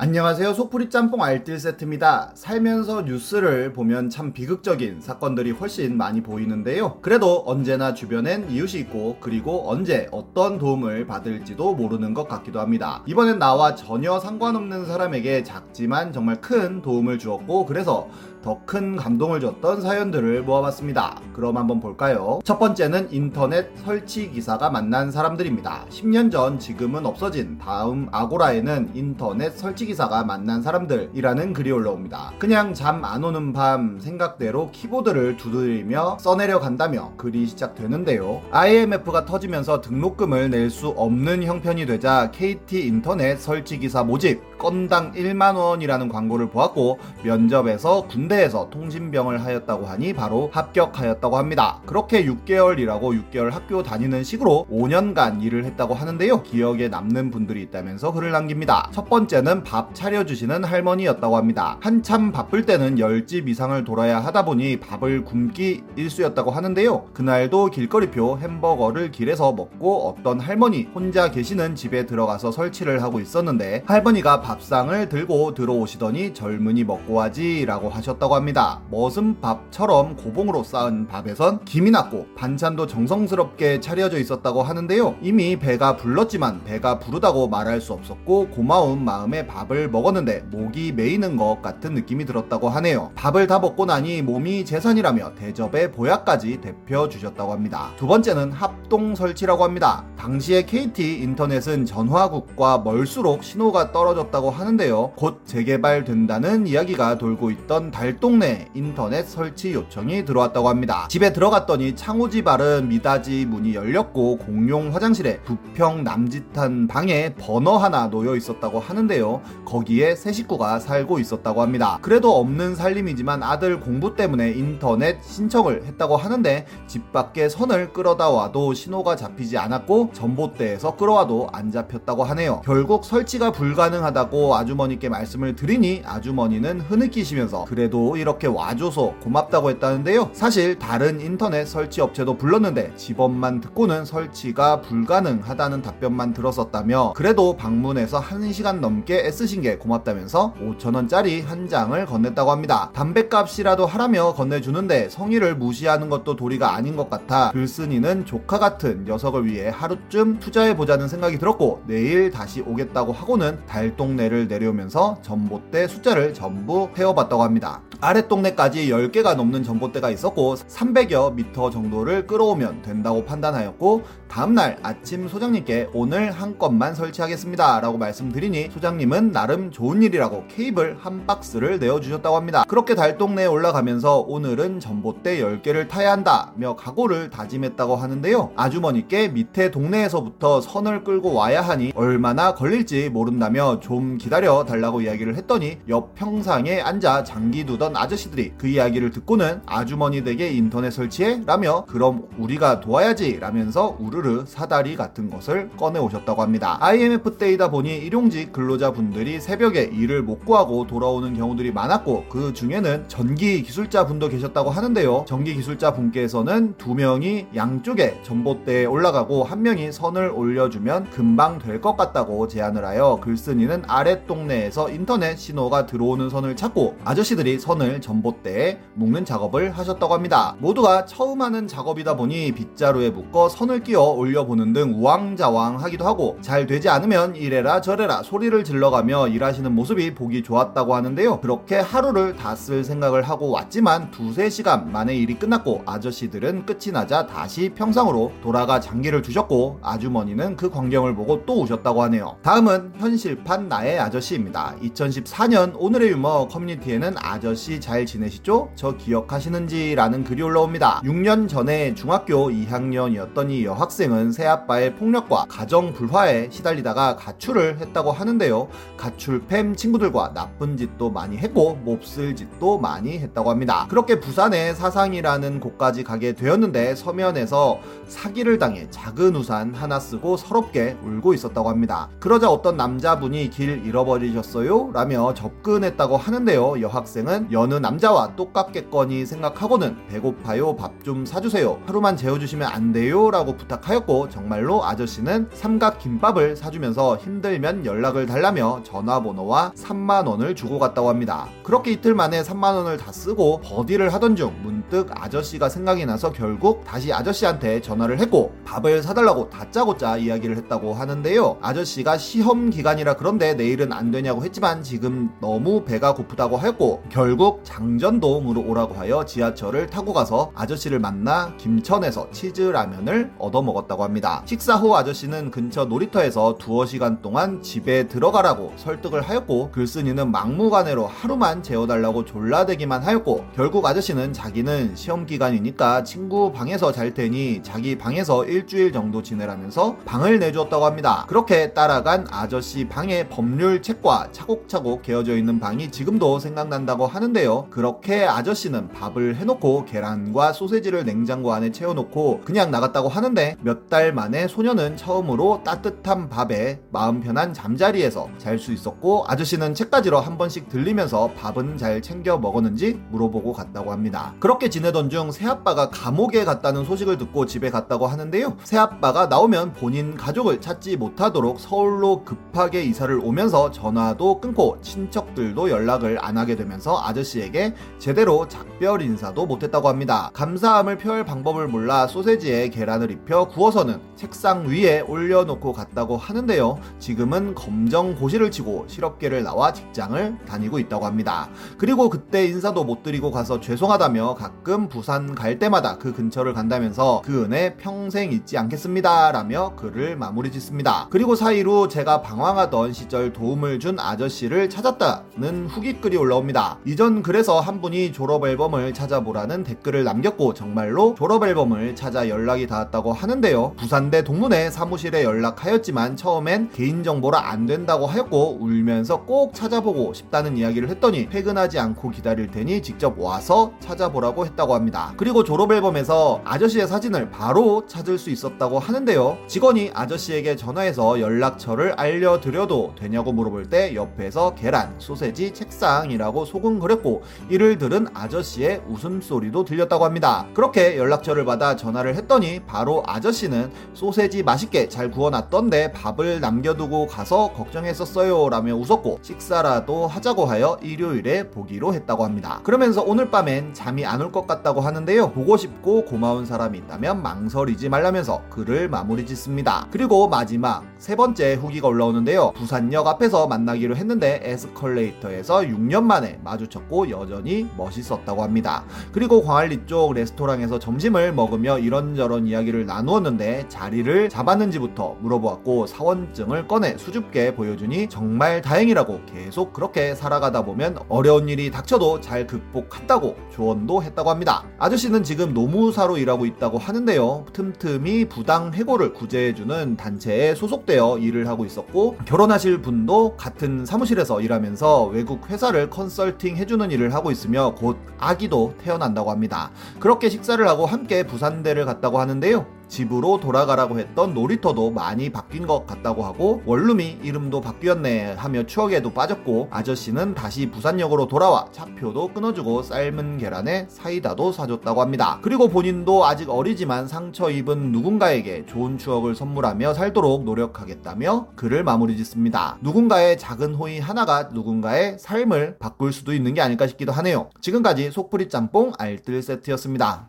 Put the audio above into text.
안녕하세요. 소프리 짬뽕 알뜰 세트입니다. 살면서 뉴스를 보면 참 비극적인 사건들이 훨씬 많이 보이는데요. 그래도 언제나 주변엔 이웃이 있고 그리고 언제 어떤 도움을 받을지도 모르는 것 같기도 합니다. 이번엔 나와 전혀 상관없는 사람에게 작지만 정말 큰 도움을 주었고 그래서 더 큰 감동을 줬던 사연들을 모아봤습니다. 그럼 한번 볼까요? 첫 번째는 인터넷 설치 기사가 만난 사람들입니다. 10년 전 지금은 없어진 다음 아고라에는 인터넷 설치 기사가 만난 사람들이라는 글이 올라옵니다. 그냥 잠 안 오는 밤 생각대로 키보드를 두드리며 써내려 간다며 글이 시작되는데요. IMF가 터지면서 등록금을 낼 수 없는 형편이 되자 KT 인터넷 설치 기사 모집 건당 1만 원이라는 광고를 보았고 면접에서 군대에서 통신병을 하였다고 하니 바로 합격하였다고 합니다. 그렇게 6개월 일하고 6개월 학교 다니는 식으로 5년간 일을 했다고 하는데요. 기억에 남는 분들이 있다면서 글을 남깁니다. 첫 번째는 밥 차려주시는 할머니였다고 합니다. 한참 바쁠 때는 10집 이상을 돌아야 하다 보니 밥을 굶기 일수였다고 하는데요. 그날도 길거리표 햄버거를 길에서 먹고 어떤 할머니 혼자 계시는 집에 들어가서 설치를 하고 있었는데 할머니가 밥상을 들고 들어오시더니 젊은이 먹고 하지 라고 하셨다고 합니다. 머슴 밥처럼 고봉으로 쌓은 밥에선 김이 났고 반찬도 정성스럽게 차려져 있었다고 하는데요. 이미 배가 불렀지만 배가 부르다고 말할 수 없었고 고마운 마음에 밥을 먹었는데 목이 메이는 것 같은 느낌이 들었다고 하네요. 밥을 다 먹고 나니 몸이 재산이라며 대접에 보약까지 대표 주셨다고 합니다. 두 번째는 합동 설치라고 합니다. 당시에 KT 인터넷은 전화국과 멀수록 신호가 떨어졌다고 하는데요. 곧 재개발된다는 이야기가 돌고 있던 달동네 인터넷 설치 요청이 들어왔다고 합니다. 집에 들어갔더니 창호지 바른 미닫이 문이 열렸고 공용 화장실에 부평 남짓한 방에 버너 하나 놓여 있었다고 하는데요. 거기에 새 식구가 살고 있었다고 합니다. 그래도 없는 살림이지만 아들 공부 때문에 인터넷 신청을 했다고 하는데 집 밖에 선을 끌어다 와도 신호가 잡히지 않았고 전봇대에서 끌어와도 안 잡혔다고 하네요. 결국 설치가 불가능하다고 아주머니께 말씀을 드리니 아주머니는 흐느끼시면서 그래도 이렇게 와줘서 고맙다고 했다는데요. 사실 다른 인터넷 설치 업체도 불렀는데 집업만 듣고는 설치가 불가능하다는 답변만 들었었다며 그래도 방문해서 1시간 넘게 애쓰신 게 고맙다면서 5천원짜리 한 장을 건넸다고 합니다. 담배값이라도 하라며 건네주는데 성의를 무시하는 것도 도리가 아닌 것 같아 글쓴이는 조카 같은 녀석을 위해 하루 쯤 투자해보자는 생각이 들었고 내일 다시 오겠다고 하고는 달 동네를 내려오면서 전봇대 숫자를 전부 세어봤다고 합니다. 아랫동네까지 10개가 넘는 전봇대가 있었고 300여 미터 정도를 끌어오면 된다고 판단하였고 다음날 아침 소장님께 오늘 한 건만 설치하겠습니다 라고 말씀드리니 소장님은 나름 좋은 일이라고 케이블 한 박스를 내어주셨다고 합니다. 그렇게 달 동네에 올라가면서 오늘은 전봇대 10개를 타야 한다며 각오를 다짐했다고 하는데요. 아주머니께 밑에 동네 에서부터 선을 끌고 와야 하니 얼마나 걸릴지 모른다며 좀 기다려 달라고 이야기를 했더니 옆 평상에 앉아 장기 두던 아저씨들이 그 이야기를 듣고는 아주머니 댁에 인터넷 설치해? 라며 그럼 우리가 도와야지 라면서 우르르 사다리 같은 것을 꺼내 오셨다고 합니다. IMF 때이다 보니 일용직 근로자분들이 새벽에 일을 못 구하고 돌아오는 경우들이 많았고 그 중에는 전기 기술자 분도 계셨다고 하는데요. 전기 기술자 분께서는 두 명이 양쪽에 전봇대에 올라가고 한 명이 선을 올려주면 금방 될 것 같다고 제안을 하여 글쓴이는 아랫 동네에서 인터넷 신호가 들어오는 선을 찾고 아저씨들이 선을 전봇대에 묶는 작업을 하셨다고 합니다. 모두가 처음 하는 작업이다 보니 빗자루에 묶어 선을 끼워 올려보는 등 우왕좌왕 하기도 하고 잘 되지 않으면 이래라 저래라 소리를 질러가며 일하시는 모습이 보기 좋았다고 하는데요. 그렇게 하루를 다 쓸 생각을 하고 왔지만 두세 시간 만에 일이 끝났고 아저씨들은 끝이 나자 다시 평상으로 돌아가 장기를 주셨 고 아주머니는 그 광경을 보고 또 우셨다고 하네요. 다음은 현실판 나의 아저씨입니다. 2014년 오늘의 유머 커뮤니티에는 아저씨 잘 지내시죠? 저 기억하시는지 라는 글이 올라옵니다. 6년 전에 중학교 2학년이었던 이 여학생은 새아빠의 폭력과 가정 불화에 시달리다가 가출을 했다고 하는데요. 가출팸 친구들과 나쁜 짓도 많이 했고 몹쓸 짓도 많이 했다고 합니다. 그렇게 부산의 사상이라는 곳까지 가게 되었는데 서면에서 사기를 당해 작은 우산 하나 쓰고 서럽게 울고 있었다고 합니다. 그러자 어떤 남자분이 길일 잃어버리셨어요? 라며 접근했다고 하는데요. 여학생은 여느 남자와 똑같겠거니 생각하고는 배고파요 밥 좀 사주세요. 하루만 재워주시면 안 돼요? 라고 부탁하였고 정말로 아저씨는 삼각 김밥을 사주면서 힘들면 연락을 달라며 전화번호와 3만원을 주고 갔다고 합니다. 그렇게 이틀 만에 3만원을 다 쓰고 버디를 하던 중 문 득 아저씨가 생각이 나서 결국 다시 아저씨한테 전화를 했고 밥을 사달라고 다짜고짜 이야기를 했다고 하는데요. 아저씨가 시험 기간이라 그런데 내일은 안 되냐고 했지만 지금 너무 배가 고프다고 하였고 결국 장전동으로 오라고 하여 지하철을 타고 가서 아저씨를 만나 김천에서 치즈라면을 얻어 먹었다고 합니다. 식사 후 아저씨는 근처 놀이터에서 두어 시간 동안 집에 들어가라고 설득을 하였고 글쓴이는 막무가내로 하루만 재워달라고 졸라대기만 하였고 결국 아저씨는 자기는 시험 기간이니까 친구 방에서 잘 테니 자기 방에서 일주일 정도 지내라면서 방을 내주었다고 합니다. 그렇게 따라간 아저씨 방에 법률 책과 차곡차곡 개어져 있는 방이 지금도 생각난다고 하는데요. 그렇게 아저씨는 밥을 해놓고 계란과 소세지를 냉장고 안에 채워놓고 그냥 나갔다고 하는데 몇 달 만에 소녀는 처음으로 따뜻한 밥에 마음 편한 잠자리에서 잘 수 있었고 아저씨는 책 가지러 한 번씩 들리면서 밥은 잘 챙겨 먹었는지 물어보고 갔다고 합니다. 그렇게 지내던 중 새아빠가 감옥에 갔다는 소식을 듣고 집에 갔다고 하는데요. 새아빠가 나오면 본인 가족을 찾지 못하도록 서울로 급하게 이사를 오면서 전화도 끊고 친척들도 연락을 안 하게 되면서 아저씨에게 제대로 작별 인사도 못했다고 합니다. 감사함을 표할 방법을 몰라 소세지에 계란을 입혀 구워서는 책상 위에 올려놓고 갔다고 하는데요. 지금은 검정 고시를 치고 실업계를 나와 직장을 다니고 있다고 합니다. 그리고 그때 인사도 못 드리고 가서 죄송하다며 가끔 부산 갈 때마다 그 근처를 간다면서 그 은혜 평생 잊지 않겠습니다. 라며 글을 마무리 짓습니다. 그리고 사이로 제가 방황하던 시절 도움을 준 아저씨를 찾았다는 후기 글이 올라옵니다. 이전 글에서 한 분이 졸업 앨범을 찾아보라는 댓글을 남겼고 정말로 졸업 앨범을 찾아 연락이 닿았다고 하는데요. 부산대 동문회 사무실에 연락하였지만 처음엔 개인정보라 안 된다고 하였고 울면서 꼭 찾아보고 싶다는 이야기를 했더니 퇴근하지 않고 기다릴 테니 직접 와서 찾아보라고 했다고 합니다. 그리고 졸업 앨범에서 아저씨의 사진을 바로 찾을 수 있었다고 하는데요. 직원이 아저씨에게 전화해서 연락처를 알려드려도 되냐고 물어볼 때 옆에서 계란, 소세지, 책상이라고 소근거렸고 이를 들은 아저씨의 웃음소리도 들렸다고 합니다. 그렇게 연락처를 받아 전화를 했더니 바로 아저씨는 소세지 맛있게 잘 구워놨던데 밥을 남겨두고 가서 걱정했었어요 라며 웃었고 식사라도 하자고 하여 일요일에 보기로 했다고 합니다. 그러면서 오늘 밤엔 잠이 안 올 것 같다고 하는데요. 보고 싶고 고마운 사람이 있다면 망설이지 말라면서 글을 마무리 짓습니다. 그리고 마지막 세 번째 후기가 올라오는데요. 부산역 앞에서 만나기로 했는데 에스컬레이터에서 6년 만에 마주쳤고 여전히 멋있었다고 합니다. 그리고 광안리 쪽 레스토랑에서 점심을 먹으며 이런저런 이야기를 나누었는데 자리를 잡았는지부터 물어보았고 사원증을 꺼내 수줍게 보여주니 정말 다행이라고 계속 그렇게 살아가다 보면 어려운 일이 닥쳐도 잘 극복한다고 조언도 했다고 합니다. 아저씨는 지금 노무사로 일하고 있다고 하는데요. 틈틈이 부당 해고를 구제해주는 단체에 소속되어 일을 하고 있었고 결혼하실 분도 같은 사무실에서 일하면서 외국 회사를 컨설팅 해주는 일을 하고 있으며 곧 아기도 태어난다고 합니다. 그렇게 식사를 하고 함께 부산대를 갔다고 하는데요. 집으로 돌아가라고 했던 놀이터도 많이 바뀐 것 같다고 하고 원룸이 이름도 바뀌었네 하며 추억에도 빠졌고 아저씨는 다시 부산역으로 돌아와 차표도 끊어주고 삶은 계란에 사이다도 사줬다고 합니다. 그리고 본인도 아직 어리지만 상처 입은 누군가에게 좋은 추억을 선물하며 살도록 노력하겠다며 글을 마무리 짓습니다. 누군가의 작은 호의 하나가 누군가의 삶을 바꿀 수도 있는 게 아닐까 싶기도 하네요. 지금까지 속풀이 짬뽕 알뜰 세트였습니다.